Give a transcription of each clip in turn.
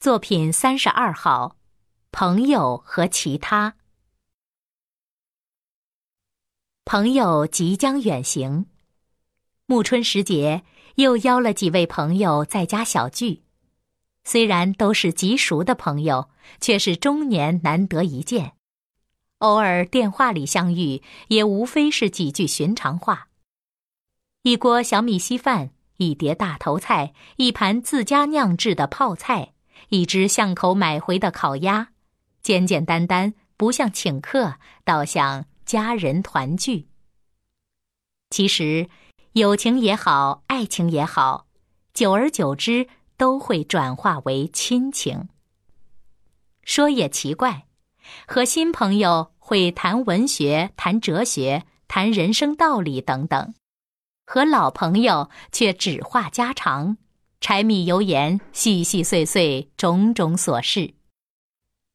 作品三十二号，朋友和其他。朋友即将远行，暮春时节，又邀了几位朋友在家小聚。虽然都是极熟的朋友，却是终年难得一见。偶尔电话里相遇，也无非是几句寻常话。一锅小米稀饭，一碟大头菜，一盘自家酿制的泡菜。一只巷口买回的烤鸭，简简单单，不像请客，倒像家人团聚。其实，友情也好，爱情也好，久而久之都会转化为亲情。说也奇怪，和新朋友会谈文学、谈哲学、谈人生道理等等，和老朋友却只话家常。柴米油盐，细细碎碎，种种琐事。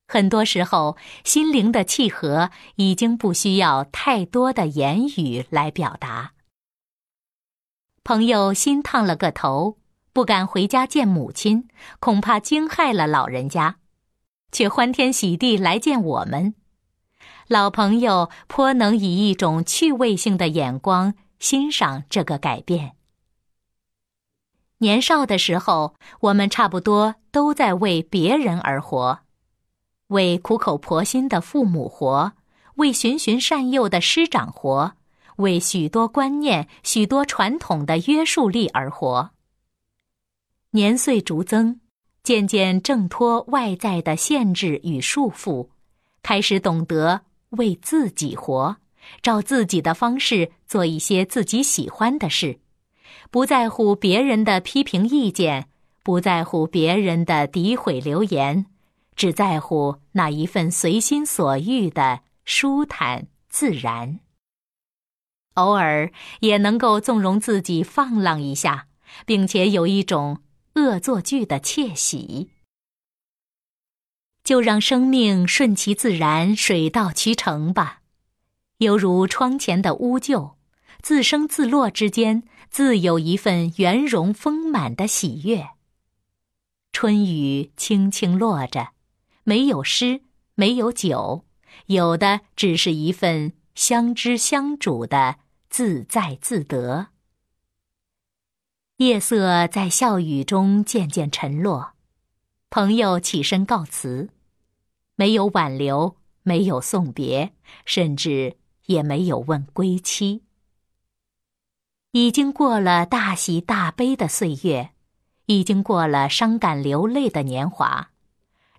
很多时候，心灵的契合已经不需要太多的言语来表达。朋友新烫了个头，不敢回家见母亲，恐怕惊害了老人家，却欢天喜地来见我们。老朋友颇能以一种趣味性的眼光欣赏这个改变。年少的时候，我们差不多都在为别人而活，为苦口婆心的父母活，为循循善诱的师长活，为许多观念、许多传统的约束力而活。年岁逐增，渐渐挣脱外在的限制与束缚，开始懂得为自己活，照自己的方式做一些自己喜欢的事。不在乎别人的批评意见，不在乎别人的诋毁流言，只在乎那一份随心所欲的舒坦自然。偶尔也能够纵容自己放浪一下，并且有一种恶作剧的窃喜。就让生命顺其自然，水到渠成吧，犹如窗前的乌桕。自生自落之间，自有一份圆融丰满的喜悦。春雨轻轻落着，没有诗，没有酒，有的只是一份相知相主的自在自得。夜色在笑语中渐渐沉落，朋友起身告辞，没有挽留，没有送别，甚至也没有问归期。已经过了大喜大悲的岁月，已经过了伤感流泪的年华，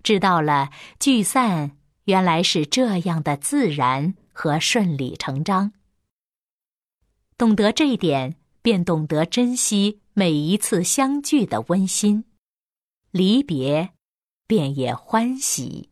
知道了聚散原来是这样的自然和顺理成章。懂得这一点，便懂得珍惜每一次相聚的温馨，离别，便也欢喜。